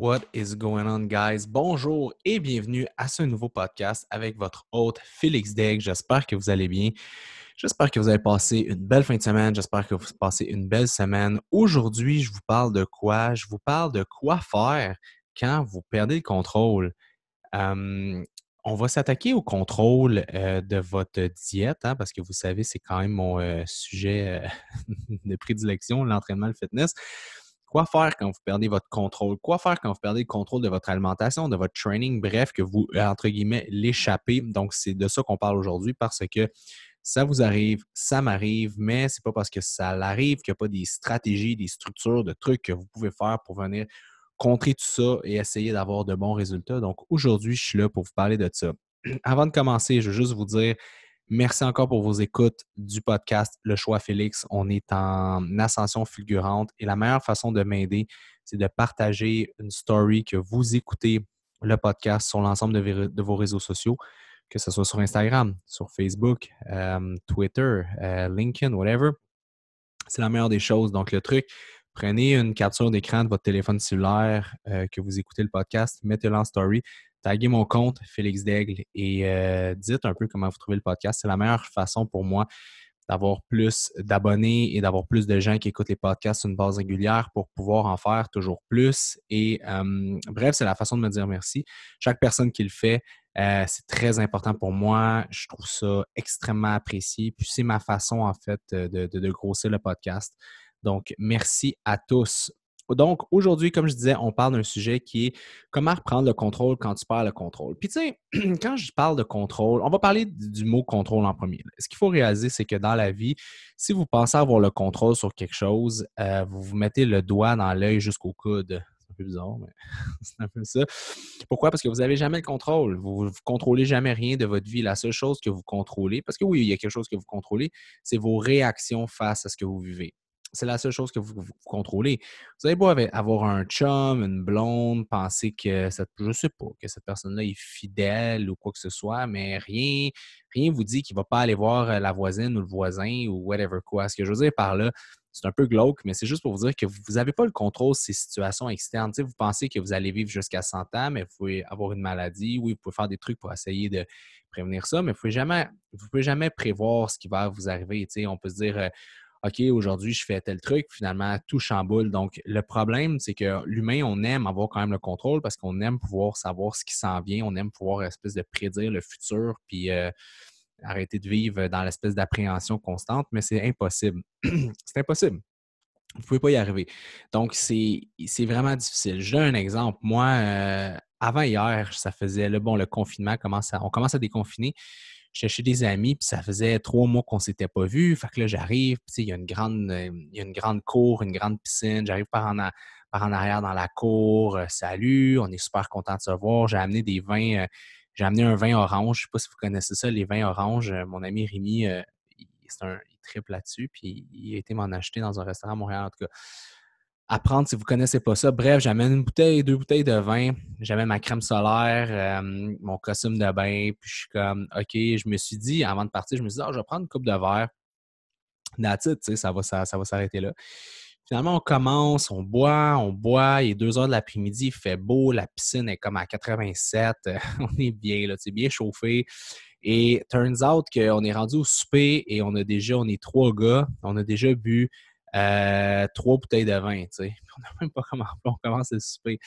What is going on, guys? Bonjour et bienvenue à ce nouveau podcast avec votre hôte Félix Degg. J'espère que vous allez bien. J'espère que vous avez passé une belle fin de semaine. J'espère que vous passez une belle semaine. Aujourd'hui, je vous parle de quoi? Je vous parle de quoi faire quand vous perdez le contrôle. on va s'attaquer au contrôle euh, de votre diète, hein, parce que vous savez, c'est quand même mon euh, sujet euh, de prédilection, l'entraînement, le fitness. Quoi faire quand vous perdez votre contrôle? Quoi faire quand vous perdez le contrôle de votre alimentation, de votre training, bref, que vous, euh, entre guillemets, l'échappez. Donc, c'est de ça qu'on parle aujourd'hui parce que ça vous arrive, ça m'arrive, mais c'est pas parce que ça l'arrive qu'il n'y a pas des stratégies, des structures, de trucs que vous pouvez faire pour venir contrer tout ça et essayer d'avoir de bons résultats. Donc, aujourd'hui, je suis là pour vous parler de ça. Avant de commencer, je veux juste vous dire Merci encore pour vos écoutes du podcast Le Choix Félix. On est en ascension fulgurante et la meilleure façon de m'aider, c'est de partager une story que vous écoutez le podcast sur l'ensemble de, vos réseaux sociaux, que ce soit sur Instagram, sur Facebook, euh, Twitter, euh, LinkedIn, whatever. C'est la meilleure des choses. Donc, le truc, prenez une capture d'écran de votre téléphone cellulaire euh, que vous écoutez le podcast, mettez-le en story taguez mon compte, Félix Daigle, et euh, dites un peu comment vous trouvez le podcast. C'est la meilleure façon pour moi d'avoir plus d'abonnés et d'avoir plus de gens qui écoutent les podcasts sur une base régulière pour pouvoir en faire toujours plus. Et bref, c'est la façon de me dire merci. Chaque personne qui le fait, euh, c'est très important pour moi. Je trouve ça extrêmement apprécié. Puis c'est ma façon, en fait, de, de grossir le podcast. Donc, merci à tous donc, aujourd'hui, comme je disais, on parle d'un sujet qui est comment reprendre le contrôle quand tu perds le contrôle. Puis, tu sais, quand je parle de contrôle, on va parler du mot contrôle en premier. Ce qu'il faut réaliser, c'est que dans la vie, si vous pensez avoir le contrôle sur quelque chose, euh, vous vous mettez le doigt dans l'œil jusqu'au coude. C'est un peu bizarre, mais c'est un peu ça. Pourquoi? Parce que vous n'avez jamais le contrôle. Vous ne contrôlez jamais rien de votre vie. La seule chose que vous contrôlez, parce que oui, il y a quelque chose que vous contrôlez, c'est vos réactions face à ce que vous vivez. C'est la seule chose que vous, contrôlez. Vous avez beau avoir un chum, une blonde, penser que cette, je sais pas, que cette personne-là est fidèle ou quoi que ce soit, mais rien, rien vous dit qu'il ne va pas aller voir euh, la voisine ou le voisin ou whatever quoi. Ce que je veux dire par là, c'est un peu glauque, mais c'est juste pour vous dire que vous n'avez pas le contrôle de ces situations externes. vous pensez que vous allez vivre jusqu'à 100 ans, mais vous pouvez avoir une maladie. Oui, vous pouvez faire des trucs pour essayer de prévenir ça, mais vous ne pouvez, jamais prévoir ce qui va vous arriver. on peut se dire, euh, OK, aujourd'hui, je fais tel truc, finalement, tout chamboule. Donc, le problème, c'est que l'humain, on aime avoir quand même le contrôle parce qu'on aime pouvoir savoir ce qui s'en vient, on aime pouvoir espèce de prédire le futur, puis euh, arrêter de vivre dans l'espèce d'appréhension constante, mais c'est impossible. c'est impossible. Vous ne pouvez pas y arriver. Donc, c'est vraiment difficile. Je donne un exemple. Moi, euh, avant hier, ça faisait le bon, le confinement, commence on commence à déconfiner j'étais chez des amis, puis ça faisait trois mois qu'on ne s'était pas vus. Fait que là, j'arrive, puis il y, a une grande, euh, il y a une grande cour, une grande piscine. J'arrive par en, par en arrière dans la cour. Euh, salut, on est super content de se voir. J'ai amené des vins, euh, j'ai amené un vin orange. Je ne sais pas si vous connaissez ça, les vins oranges. mon ami Rémi, il, un, il triple là-dessus, puis il a été m'en acheter dans un restaurant à Montréal, en tout cas apprendre si vous ne connaissez pas ça. Bref, j'amène une bouteille, deux bouteilles de vin, j'amène ma crème solaire, euh, mon costume de bain, puis je suis comme, OK, je me suis dit, avant de partir, je me suis dit, ah, je vais prendre une coupe de verre. That's ça va, ça, va s'arrêter là. Finalement, on commence, on boit, on boit, il est deux heures de l'après-midi, il fait beau, la piscine est comme à 87, on est bien, là, bien chauffé. Et turns out qu'on est rendu au souper et on a déjà, on est trois gars, on a déjà bu euh, trois bouteilles de vin, tu sais. On n'a même pas commencé, on commence à souper.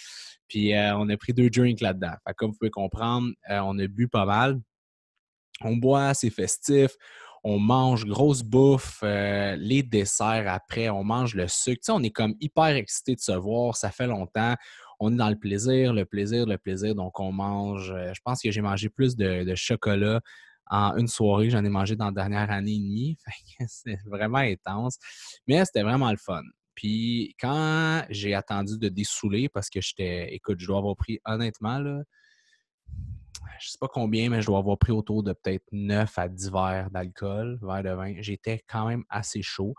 Puis euh, on a pris deux drinks là-dedans. comme vous pouvez comprendre, euh, on a bu pas mal. On boit, c'est festif. On mange grosse bouffe, les desserts après, on mange le sucre. On est comme hyper excité de se voir, ça fait longtemps. On est dans le plaisir, le plaisir, le plaisir. Donc, on mange. je pense que j'ai mangé plus de chocolat en une soirée. J'en ai mangé dans la dernière année et demie. C'est vraiment intense. Mais c'était vraiment le fun. Puis quand j'ai attendu de dessouler, parce que j'étais, écoute, je dois avoir pris, honnêtement, là, je sais pas combien, mais je dois avoir pris autour de peut-être 9 à 10 verres d'alcool, verres de vin. J'étais quand même assez chaud.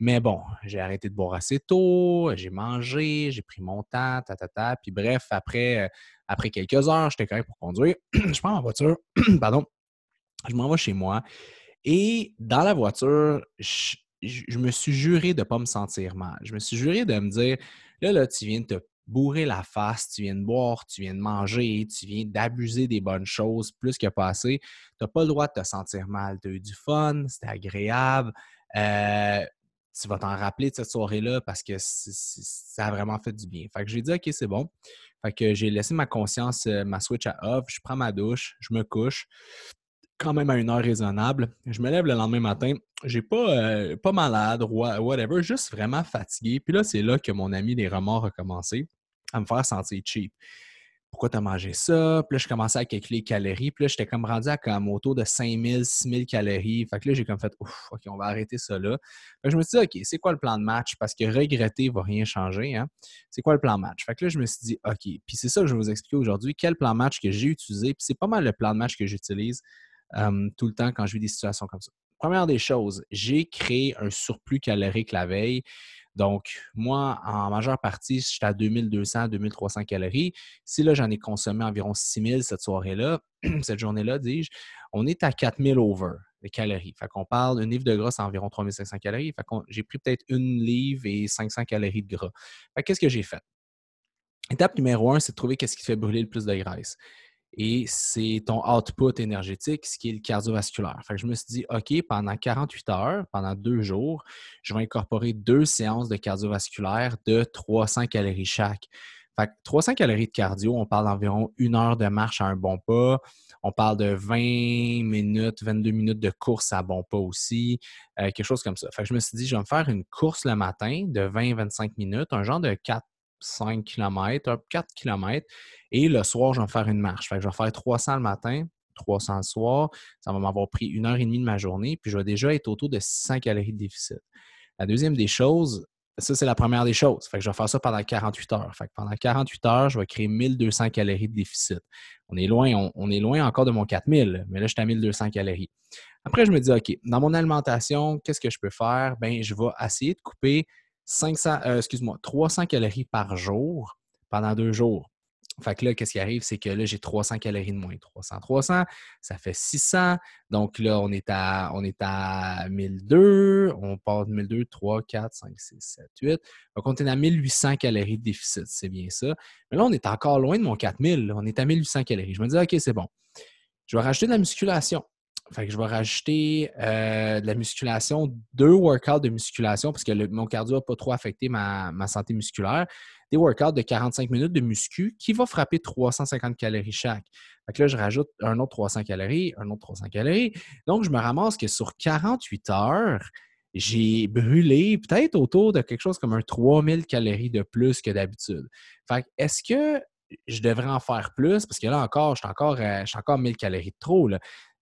Mais bon, j'ai arrêté de boire assez tôt, j'ai mangé, j'ai pris mon temps, ta, ta, ta. Puis bref, après, après quelques heures, j'étais même pour conduire. je prends ma voiture, pardon, je m'en vais chez moi. Et dans la voiture, je, me suis juré de ne pas me sentir mal. Je me suis juré de me dire, là, là, tu viens de te bourrer la face, tu viens de boire, tu viens de manger, tu viens d'abuser des bonnes choses plus que pas. Tu n'as pas le droit de te sentir mal. Tu as eu du fun, c'était agréable. Euh, tu vas t'en rappeler de cette soirée-là parce que ça a vraiment fait du bien. Fait que j'ai dit, OK, c'est bon. Fait que j'ai laissé ma conscience, euh, ma switch à off, je prends ma douche, je me couche, quand même à une heure raisonnable. Je me lève le lendemain matin, j'ai pas, euh, pas malade, whatever, juste vraiment fatigué. Puis là, c'est là que mon ami les remords a commencé à me faire sentir cheap pourquoi tu as mangé ça? Puis là, je commençais à calculer les calories. Puis là, j'étais comme rendu à comme autour de 5000, 6000 calories. Fait que là, j'ai comme fait, ouf, OK, on va arrêter ça là. Fait que je me suis dit, OK, c'est quoi le plan de match? Parce que regretter va rien changer. Hein? C'est quoi le plan de match? Fait que là, je me suis dit, OK. Puis c'est ça que je vais vous expliquer aujourd'hui. Quel plan de match que j'ai utilisé? Puis c'est pas mal le plan de match que j'utilise tout le temps quand je vis des situations comme ça. Première des choses, j'ai créé un surplus calorique la veille. Donc, moi, en majeure partie, j'étais à 2200, 2300 calories. Si là, j'en ai consommé environ 6000 cette soirée-là, cette journée-là, dis-je, on est à 4000 over de calories. Fait qu'on parle d'une livre de gras, c'est environ 3500 calories. Fait qu'on, j'ai pris peut-être une livre et 500 calories de gras. Fait qu'est-ce que j'ai fait? Étape numéro un, c'est de trouver qu'est-ce qui fait brûler le plus de graisse et c'est ton output énergétique, ce qui est le cardiovasculaire. Fait que je me suis dit, OK, pendant 48 heures, pendant deux jours, je vais incorporer deux séances de cardiovasculaire de 300 calories chaque. Fait que 300 calories de cardio, on parle d'environ une heure de marche à un bon pas. On parle de 20 minutes, 22 minutes de course à bon pas aussi, euh, quelque chose comme ça. Fait que je me suis dit, je vais me faire une course le matin de 20-25 minutes, un genre de 4 5 km, 4 km. Et le soir, je vais faire une marche. je vais faire 300 le matin, 300 le soir. Ça va m'avoir pris une heure et demie de ma journée. Puis je vais déjà être autour de 600 calories de déficit. La deuxième des choses, ça, c'est la première des choses. Fait que je vais faire ça pendant 48 heures. Fait pendant 48 heures, je vais créer 1200 calories de déficit. On est loin, on, est loin encore de mon 4000, mais là, je suis à 1200 calories. Après, je me dis, OK, dans mon alimentation, qu'est-ce que je peux faire? Bien, je vais essayer de couper 500, euh, excuse-moi, 300 calories par jour pendant deux jours. Fait que là, qu'est-ce qui arrive, c'est que là, j'ai 300 calories de moins. 300, 300, ça fait 600. Donc là, on est à, on est à 1002. On part de 1002, 3, 4, 5, 6, 7, 8. Donc, on est à 1800 calories de déficit. C'est bien ça. Mais là, on est encore loin de mon 4000. On est à 1800 calories. Je me dis, OK, c'est bon. Je vais rajouter de la musculation. Fait que je vais rajouter euh, de la musculation, deux workouts de musculation, parce que mon cardio n'a pas trop affecté ma, santé musculaire. Des workouts de 45 minutes de muscu qui va frapper 350 calories chaque. Fait que là, je rajoute un autre 300 calories, un autre 300 calories. Donc, je me ramasse que sur 48 heures, j'ai brûlé peut-être autour de quelque chose comme un 3000 calories de plus que d'habitude. Fait est-ce que je devrais en faire plus? Parce que là encore, je suis encore, euh, encore 1000 calories de trop.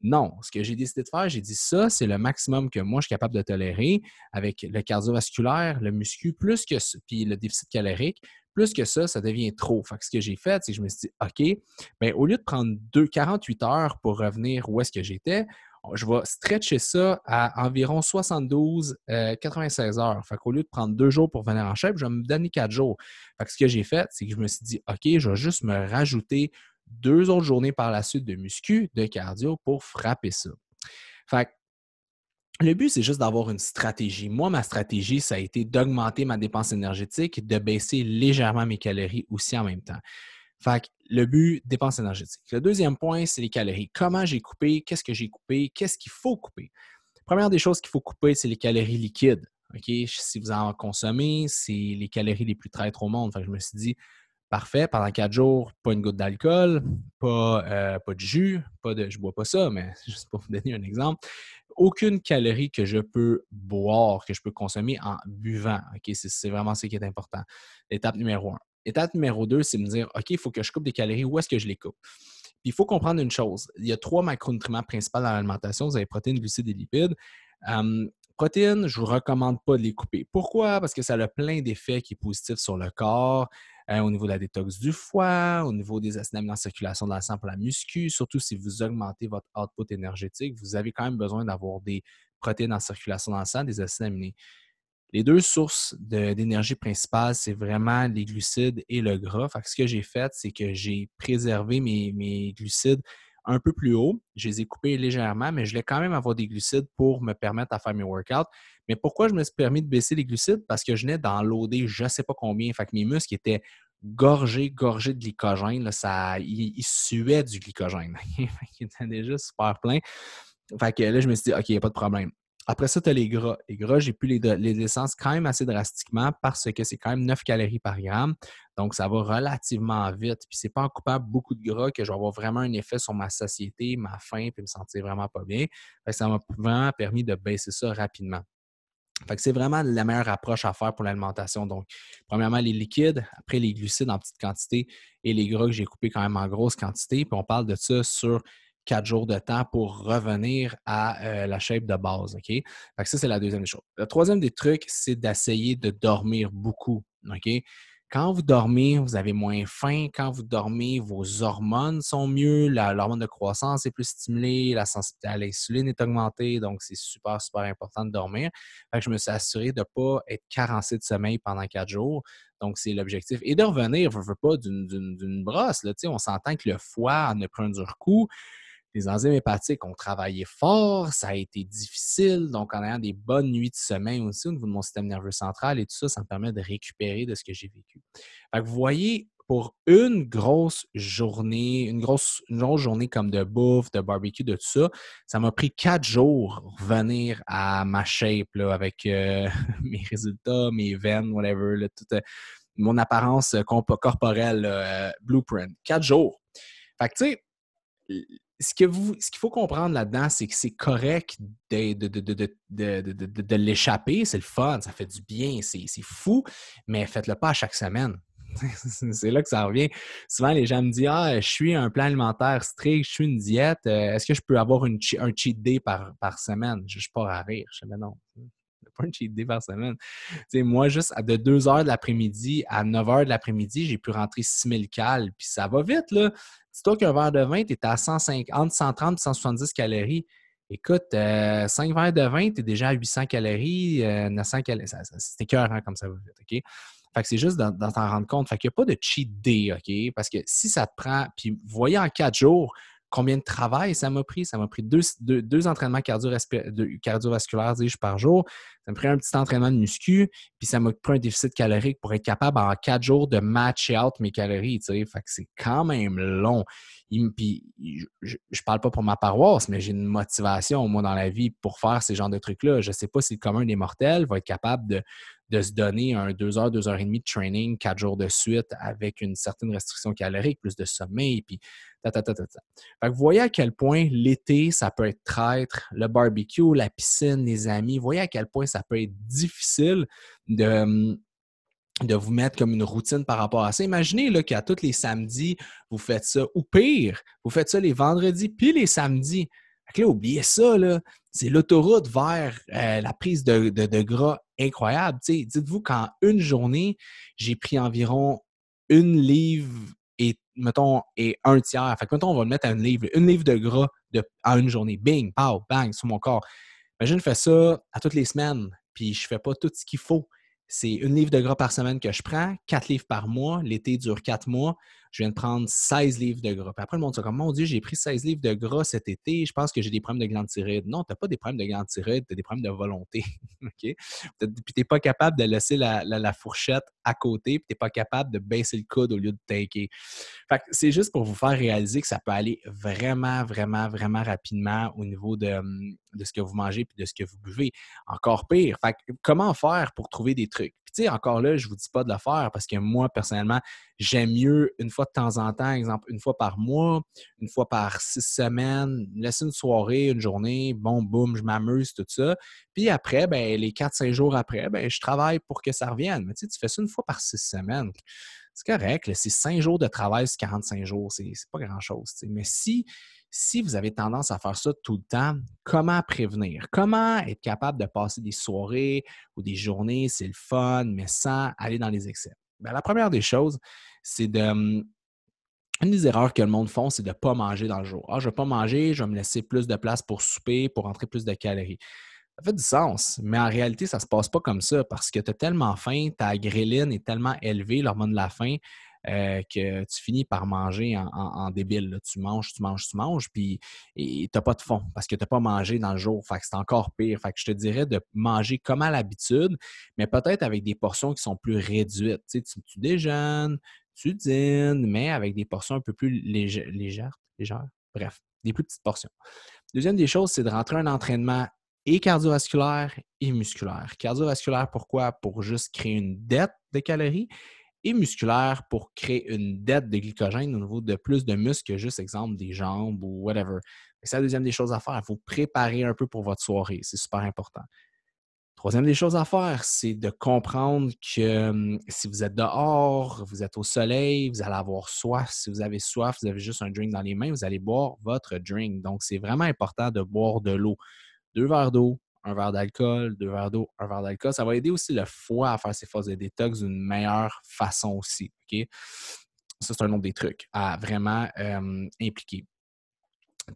Non, ce que j'ai décidé de faire, j'ai dit ça, c'est le maximum que moi je suis capable de tolérer avec le cardiovasculaire, le muscu, plus que puis le déficit calorique. Plus que ça, ça devient trop. Fait ce que j'ai fait, c'est que je me suis dit, OK, bien, au lieu de prendre 48 heures pour revenir où est-ce que j'étais, je vais stretcher ça à environ 72, 96 euh, heures. Fait qu'au lieu de prendre deux jours pour venir en shape, je vais me donner quatre jours. Fait ce que j'ai fait, c'est que je me suis dit, OK, je vais juste me rajouter deux autres journées par la suite de muscu, de cardio pour frapper ça. Fait le but, c'est juste d'avoir une stratégie. Moi, ma stratégie, ça a été d'augmenter ma dépense énergétique de baisser légèrement mes calories aussi en même temps. Fait le but, dépense énergétique. Le deuxième point, c'est les calories. Comment j'ai coupé, qu'est-ce que j'ai coupé, qu'est-ce qu'il faut couper? Première des choses qu'il faut couper, c'est les calories liquides. Si vous en consommez, c'est les calories les plus traîtres au monde. Fait je me suis dit, Parfait. Pendant quatre jours, pas une goutte d'alcool, pas, euh, pas de jus, pas de. Je bois pas ça, mais juste pour vous donner un exemple. Aucune calorie que je peux boire, que je peux consommer en buvant. C'est vraiment ce qui est important. Étape numéro un. Étape numéro deux, c'est me dire OK, il faut que je coupe des calories. Où est-ce que je les coupe? Puis il faut comprendre une chose. Il y a trois macronutriments principaux dans l'alimentation. Vous avez protéines, glucides et lipides. Protéines, je ne vous recommande pas de les couper. Pourquoi? Parce que ça a plein d'effets qui sont positifs sur le corps. Euh, au niveau de la détox du foie, au niveau des acides en circulation dans le sang pour la muscu, surtout si vous augmentez votre output énergétique, vous avez quand même besoin d'avoir des protéines en circulation dans le sang, des acides aminés. Les deux sources d'énergie principales, c'est vraiment les glucides et le gras. ce que j'ai fait, c'est que j'ai préservé mes, glucides un peu plus haut. Je les ai coupés légèrement, mais je voulais quand même avoir des glucides pour me permettre de faire mes workouts. Mais pourquoi je me suis permis de baisser les glucides? Parce que je venais dans l'OD, je ne sais pas combien. Fait que mes muscles étaient gorgé, gorgé de glycogène. ça, il, suait du glycogène. il était déjà super plein. Fait que là, je me suis dit, OK, il n'y a pas de problème. Après ça, tu as les gras. Les gras, j'ai pu les, les descendre quand même assez drastiquement parce que c'est quand même 9 calories par gramme. Donc, ça va relativement vite. Puis, c'est pas en coupant beaucoup de gras que je vais avoir vraiment un effet sur ma satiété, ma faim, puis me sentir vraiment pas bien. ça m'a vraiment permis de baisser ça rapidement. Fait que c'est vraiment la meilleure approche à faire pour l'alimentation. Donc, premièrement, les liquides, après les glucides en petite quantité et les gras que j'ai coupés quand même en grosse quantité. Puis on parle de ça sur quatre jours de temps pour revenir à euh, la shape de base. OK? Fait que ça, c'est la deuxième chose. Le troisième des trucs, c'est d'essayer de dormir beaucoup. Quand vous dormez, vous avez moins faim. Quand vous dormez, vos hormones sont mieux. L'hormone de croissance est plus stimulée. La sensibilité à l'insuline est augmentée. Donc, c'est super, super important de dormir. Fait que je me suis assuré de ne pas être carencé de sommeil pendant quatre jours. Donc, c'est l'objectif. Et de revenir, je ne veux pas d'une brosse. Là, on s'entend que le foie en a pris un dur coup les enzymes hépatiques ont travaillé fort, ça a été difficile. Donc, en ayant des bonnes nuits de sommeil aussi au niveau de mon système nerveux central et tout ça, ça me permet de récupérer de ce que j'ai vécu. Fait que vous voyez, pour une grosse journée, une grosse, journée comme de bouffe, de barbecue, de tout ça, ça m'a pris quatre jours revenir à ma shape avec euh, mes résultats, mes veines, whatever, toute euh, mon apparence corporelle, euh, blueprint. Quatre jours. Fait que, tu sais, ce qu'il faut comprendre là-dedans, c'est que c'est correct de, de, l'échapper, c'est le fun, ça fait du bien, c'est fou, mais faites-le pas à chaque semaine. c'est là que ça revient. Souvent, les gens me disent Ah, je suis un plan alimentaire strict, je suis une diète, euh, est-ce que je peux avoir un cheat day par, par semaine? Je ne suis pas à rire. Je dis Mais non, pas cheat day par semaine. moi, juste de 2 heures de l'après-midi à 9 heures de l'après-midi, j'ai pu rentrer 6000 cales, puis ça va vite, là. Dis-toi qu'un verre de vin, tu à 150, entre 130 et 170 calories. Écoute, 5 euh, verres de vin, tu es déjà à 800 calories, 900 euh, calories. C'est écœurant comme ça va vite, OK? Fait que c'est juste d'en rendre compte. Fait qu'il n'y a pas de cheat day, OK? Parce que si ça te prend, puis voyez en quatre jours, combien de travail ça m'a pris. Ça m'a pris deux, deux, entraînements cardiovasculaires par jour. Ça m'a pris un petit entraînement de muscu, puis ça m'a pris un déficit calorique pour être capable en quatre jours de matcher out mes calories. Fait que c'est quand même long. puis, je ne parle pas pour ma paroisse, mais j'ai une motivation, moi, dans la vie pour faire ces genres de trucs-là. Je ne sais pas si le commun des mortels va être capable de, de se donner un deux heures, deux heures et demie de training, quatre jours de suite avec une certaine restriction calorique, plus de sommeil, puis ta, ta, ta, ta, Fait que vous voyez à quel point l'été, ça peut être traître, le barbecue, la piscine, les amis, vous voyez à quel point ça peut être difficile de, hum, de vous mettre comme une routine par rapport à ça. Imaginez qu'à tous les samedis, vous faites ça, ou pire, vous faites ça les vendredis puis les samedis. Fait là, oubliez ça, c'est l'autoroute vers euh, la prise de, de gras incroyable. Dites-vous qu'en une journée, j'ai pris environ une livre et, mettons, et un tiers. Fait que, mettons, on va le mettre à une livre, une livre de gras de, en une journée. Bing, pow, bang, sur mon corps. Imagine, je fais ça à toutes les semaines, puis je fais pas tout ce qu'il faut. C'est une livre de gras par semaine que je prends, quatre livres par mois. L'été dure quatre mois je viens de prendre 16 livres de gras. Puis après, le monde se dit mon Dieu, j'ai pris 16 livres de gras cet été, je pense que j'ai des problèmes de glande thyroïde. Non, tu n'as pas des problèmes de glande thyroïde, tu as des problèmes de volonté. Puis tu n'es pas capable de laisser la, fourchette à côté, puis tu n'es pas capable de baisser le coude au lieu de taker. Fait que c'est juste pour vous faire réaliser que ça peut aller vraiment, vraiment, vraiment rapidement au niveau de, hum, de ce que vous mangez puis de ce que vous buvez. Encore pire. Fait que comment faire pour trouver des trucs? Encore là, je ne vous dis pas de le faire parce que moi, personnellement, j'aime mieux une fois de temps en temps, exemple, une fois par mois, une fois par six semaines, laisser une soirée, une journée, bon, boum, je m'amuse, tout ça. Puis après, ben, les quatre, cinq jours après, ben, je travaille pour que ça revienne. Mais tu sais, tu fais ça une fois par six semaines. C'est correct, c'est cinq jours de travail c'est 45 jours, c'est pas grand-chose. Mais si, si vous avez tendance à faire ça tout le temps, comment prévenir? Comment être capable de passer des soirées ou des journées, c'est le fun, mais sans aller dans les excès? Ben, la première des choses, c'est de. Hum, une des erreurs que le monde font, c'est de ne pas manger dans le jour. Ah, je ne vais pas manger, je vais me laisser plus de place pour souper, pour rentrer plus de calories. Ça fait du sens, mais en réalité, ça ne se passe pas comme ça parce que tu as tellement faim, ta gréline est tellement élevée, l'hormone de la faim, euh, que tu finis par manger en, débile. Tu manges, tu manges, tu manges, puis tu n'as pas de fond parce que tu n'as pas mangé dans le jour. Fait que c'est encore pire. Fait que je te dirais de manger comme à l'habitude, mais peut-être avec des portions qui sont plus réduites. Tu, sais, tu, déjeunes, tu dînes, mais avec des portions un peu plus légères, légères bref, des plus petites portions. Deuxième des choses, c'est de rentrer un entraînement et cardiovasculaire et musculaire. Cardiovasculaire, pourquoi? Pour juste créer une dette de calories et musculaire pour créer une dette de glycogène au niveau de plus de muscles que juste, exemple, des jambes ou whatever. C'est la deuxième des choses à faire. Il faut préparer un peu pour votre soirée. C'est super important. Troisième des choses à faire, c'est de comprendre que si vous êtes dehors, vous êtes au soleil, vous allez avoir soif. Si vous avez soif, vous avez juste un drink dans les mains, vous allez boire votre drink. Donc, c'est vraiment important de boire de l'eau. Deux verres d'eau, un verre d'alcool, deux verres d'eau, un verre d'alcool. Ça va aider aussi le foie à faire ses phases de détox d'une meilleure façon aussi. OK? Ça, c'est un autre des trucs à vraiment impliquer.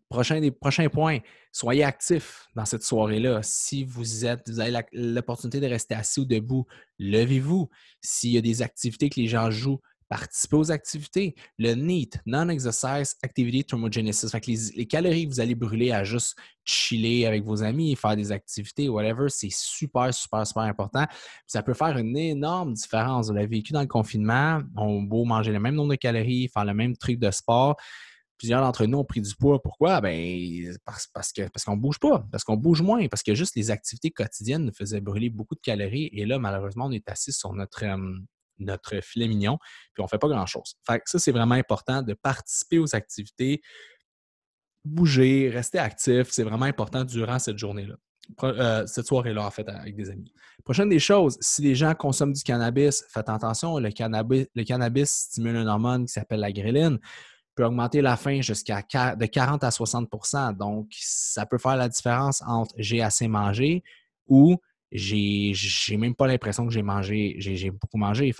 Prochain des points, soyez actifs dans cette soirée-là. Si vous êtes, vous avez l'opportunité de rester assis ou debout, levez-vous. S'il y a des activités que les gens jouent, participez aux activités. Le NEAT, Non-Exercise Activity Thermogenesis. Fait que les, calories que vous allez brûler à juste chiller avec vos amis, faire des activités, whatever, c'est super, super, super important. ça peut faire une énorme différence. Vous l'avez vécu dans le confinement, on beau manger le même nombre de calories, faire le même truc de sport plusieurs d'entre nous ont pris du poids. Pourquoi? Ben, parce, qu'on parce bouge pas, parce qu'on bouge moins, parce que juste les activités quotidiennes nous faisaient brûler beaucoup de calories. Et là, malheureusement, on est assis sur notre, euh, notre filet mignon, puis on ne fait pas grand-chose. Ça, c'est vraiment important de participer aux activités, bouger, rester actif. C'est vraiment important durant cette journée-là. Euh, cette soirée-là, en fait, avec des amis. Prochaine des choses, si les gens consomment du cannabis, faites attention, le cannabis, le cannabis stimule une hormone qui s'appelle la gréline peut augmenter la faim jusqu'à de 40 à 60% Donc, ça peut faire la différence entre j'ai assez mangé ou j'ai, même pas l'impression que j'ai mangé, j'ai, beaucoup mangé.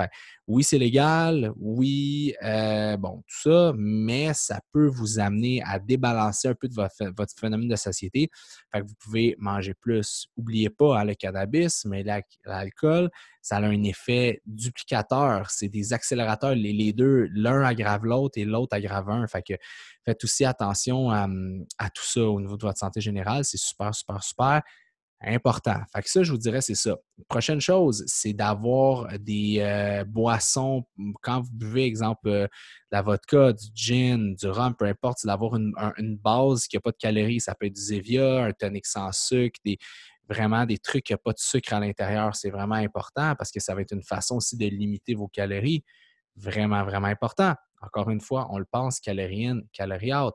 Oui, c'est légal, oui, euh, bon, tout ça, mais ça peut vous amener à débalancer un peu de votre, phénomène de satiété. Fait que vous pouvez manger plus. N'oubliez pas, hein, le cannabis, mais l'alcool, ça a un effet duplicateur. C'est des accélérateurs. Les, deux, l'un aggrave l'autre et l'autre aggrave un. Fait que faites aussi attention à tout ça au niveau de votre santé générale. C'est super, super, super important. Fait que ça, je vous dirais, c'est ça. Prochaine chose, c'est d'avoir des euh, boissons. Quand vous buvez, exemple, euh, la vodka, du gin, du rhum, peu importe, c'est d'avoir une, base qui n'a pas de calories. Ça peut être du Zevia, un tonic sans sucre, vraiment des trucs qui n'ont pas de sucre à l'intérieur. C'est vraiment important parce que ça va être une façon aussi de limiter vos calories. Vraiment, vraiment important. Encore une fois, on le pense, calorie in, calorie out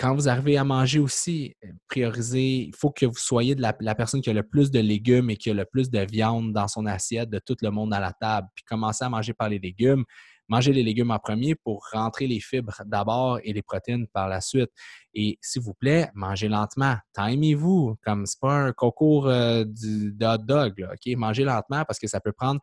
quand vous arrivez à manger aussi, euh, priorisez, il faut que vous soyez la, personne qui a le plus de légumes et qui a le plus de viande dans son assiette de tout le monde à la table. Puis commencez à manger par les légumes. Mangez les légumes en premier pour rentrer les fibres d'abord et les protéines par la suite. Et s'il vous plaît, mangez lentement. Timez-vous, comme c'est pas un concours euh, de hot dog. OK? Mangez lentement parce que ça peut prendre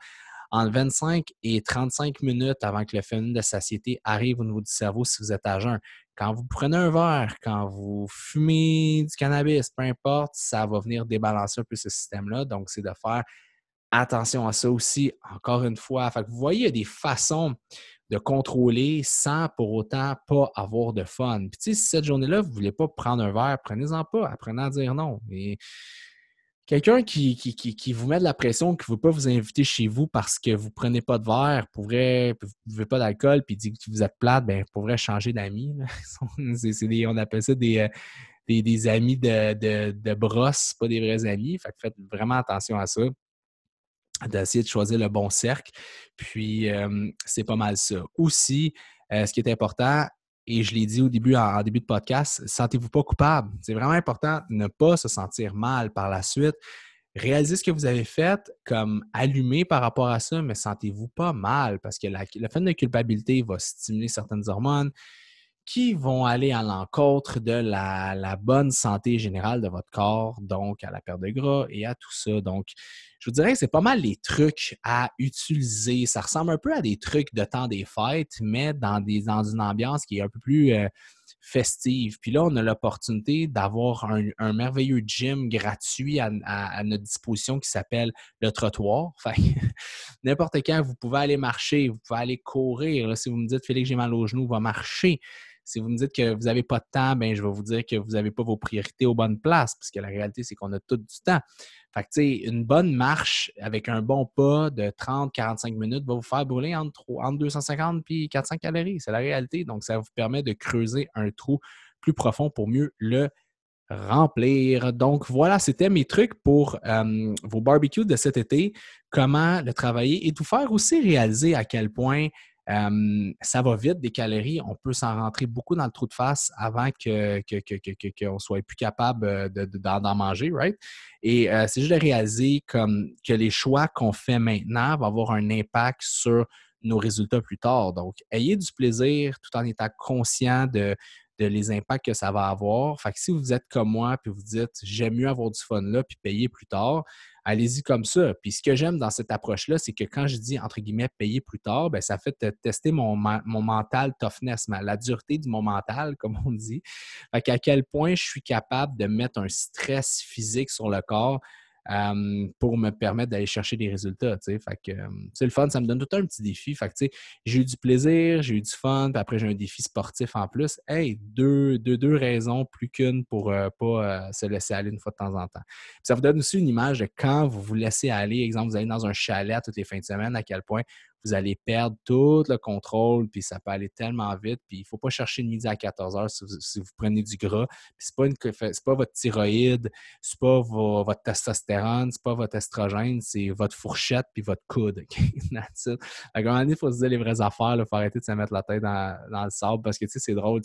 entre 25 et 35 minutes avant que le phénomène de satiété arrive au niveau du cerveau si vous êtes à jeun. Quand vous prenez un verre, quand vous fumez du cannabis, peu importe, ça va venir débalancer un peu ce système-là. Donc, c'est de faire attention à ça aussi, encore une fois. Fait vous voyez, il y a des façons de contrôler sans pour autant pas avoir de fun. Puis, si cette journée-là, vous ne voulez pas prendre un verre, prenez-en pas, apprenez à dire non. Et Quelqu'un qui, qui, vous met de la pression, qui ne veut pas vous inviter chez vous parce que vous ne prenez pas de verre, pourrait, vous ne buvez pas d'alcool, puis dit que vous êtes plate, ben, pourrait changer d'amis. on appelle ça des, euh, des, amis de, de, de, brosse, pas des vrais amis. Fait faites vraiment attention à ça, d'essayer de choisir le bon cercle. Puis, euh, c'est pas mal ça. Aussi, euh, ce qui est important, et je l'ai dit au début, en, début de podcast, sentez-vous pas coupable. C'est vraiment important de ne pas se sentir mal par la suite. Réalisez ce que vous avez fait comme allumé par rapport à ça, mais sentez-vous pas mal parce que la, le fait de culpabilité va stimuler certaines hormones qui vont aller à l'encontre de la, bonne santé générale de votre corps, donc à la perte de gras et à tout ça. Donc, je vous dirais que c'est pas mal les trucs à utiliser. Ça ressemble un peu à des trucs de temps des fêtes, mais dans, des, dans une ambiance qui est un peu plus euh, festive. Puis là, on a l'opportunité d'avoir un, merveilleux gym gratuit à, notre disposition qui s'appelle le trottoir. N'importe quand, vous pouvez aller marcher, vous pouvez aller courir. si vous me dites, Félix, j'ai mal au genou, va marcher Si vous me dites que vous n'avez pas de temps, ben, je vais vous dire que vous n'avez pas vos priorités aux bonnes places, parce que la réalité, c'est qu'on a tout du temps. Fait que, tu sais, une bonne marche avec un bon pas de 30-45 minutes va vous faire brûler entre, entre 250 et 400 calories. C'est la réalité. Donc, ça vous permet de creuser un trou plus profond pour mieux le remplir. Donc voilà, c'était mes trucs pour vos barbecues de cet été, comment le travailler et tout faire aussi réaliser à quel point euh, ça va vite des calories. On peut s'en rentrer beaucoup dans le trou de face avant qu'on que, soit plus capable euh, d'en manger, right? Et c'est juste de réaliser comme, que les choix qu'on fait maintenant vont avoir un impact sur nos résultats plus tard. Donc, ayez du plaisir tout en étant conscient de, de les impacts que ça va avoir. Fait que si vous êtes comme moi puis vous dites j'aime mieux avoir du fun là puis payer plus tard, allez-y comme ça. Puis ce que j'aime dans cette approche-là, c'est que quand je dis entre guillemets payer plus tard, bien, ça fait tester mon, mon mental toughness, la dureté de mon mental, comme on dit. Fait qu'à quel point je suis capable de mettre un stress physique sur le corps pour me permettre d'aller chercher des résultats. Que c'est le fun, ça me donne tout un petit défi. J'ai eu du plaisir, j'ai eu du fun, puis après j'ai un défi sportif en plus. Hey, deux, deux, deux raisons plus qu'une pour ne pas se laisser aller une fois de temps en temps. ça vous donne aussi une image de quand vous vous laissez aller, exemple, vous allez dans un chalet toutes les fins de semaine, à quel point vous allez perdre tout le contrôle, puis ça peut aller tellement vite. Puis il ne faut pas chercher de midi à 14 heures si vous, prenez du gras. Ce n'est pas, votre thyroïde, ce n'est pas votre testostérone, ce n'est pas votre estrogène, c'est votre fourchette puis votre coude. À un il faut se dire les vraies affaires, il faut arrêter de se mettre la tête dans, le sable parce que c'est drôle.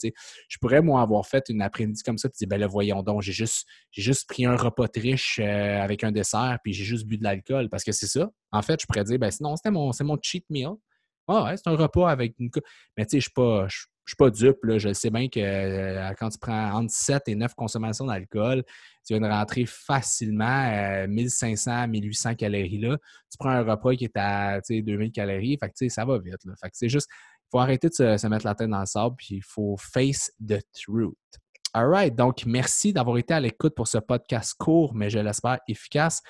Je pourrais, moi, avoir fait une après-midi comme ça, puis dire, ben le voyons donc, j'ai juste, juste pris un repas de riche euh, avec un dessert, puis j'ai juste bu de l'alcool parce que c'est ça. En fait, je pourrais dire, ben sinon, c'était mon, mon cheat meal. Ah ouais, c'est un repas avec une. Mais tu sais, je ne suis pas. dupe, là. je sais bien que euh, quand tu prends entre 7 et 9 consommations d'alcool, tu viens de rentrer facilement à 1500, 1800 calories là. Tu prends un repas qui est à 2000 calories, fait que, ça va vite. Fait que c'est juste, il faut arrêter de se, mettre la tête dans le sable, puis il faut face the truth. All right, donc merci d'avoir été à l'écoute pour ce podcast court, mais je l'espère efficace.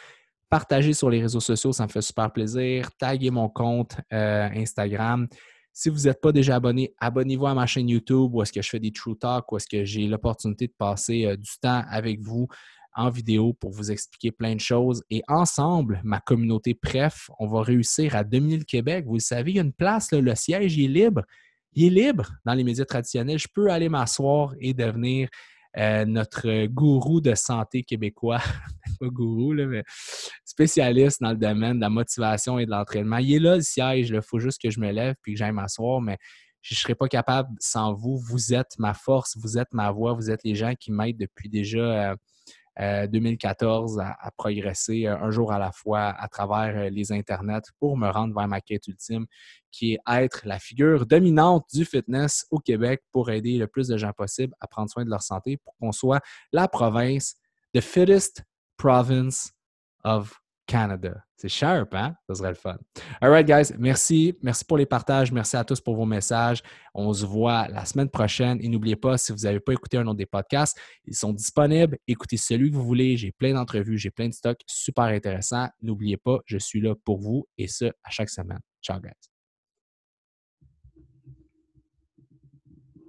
Partagez sur les réseaux sociaux, ça me fait super plaisir. Taguez mon compte euh, Instagram. Si vous n'êtes pas déjà abonné, abonnez-vous à ma chaîne YouTube où est-ce que je fais des True Talk, où est-ce que j'ai l'opportunité de passer euh, du temps avec vous en vidéo pour vous expliquer plein de choses. Et ensemble, ma communauté PREF, on va réussir à dominer le Québec. Vous le savez, il y a une place, le siège est libre. Il est libre dans les médias traditionnels. Je peux aller m'asseoir et devenir euh, notre gourou de santé québécois, pas gourou, mais spécialiste dans le domaine de la motivation et de l'entraînement. Il est là le siège, il faut juste que je me lève puis que j'aille m'asseoir, mais je ne serais pas capable sans vous. Vous êtes ma force, vous êtes ma voix, vous êtes les gens qui m'aident depuis déjà euh, 2014 euh, à, progresser euh, un jour à la fois à travers euh, les internets pour me rendre vers ma quête ultime, qui est être la figure dominante du fitness au Québec pour aider le plus de gens possible à prendre soin de leur santé pour qu'on soit la province, the fittest province of Canada. C'est sharp, hein? Ça serait le fun. All right, guys. Merci. Merci pour les partages. Merci à tous pour vos messages. On se voit la semaine prochaine. Et n'oubliez pas, si vous n'avez pas écouté un autre des podcasts, ils sont disponibles. Écoutez celui que vous voulez. J'ai plein d'entrevues, j'ai plein de stocks super intéressants. N'oubliez pas, je suis là pour vous et ce, à chaque semaine. Ciao, guys.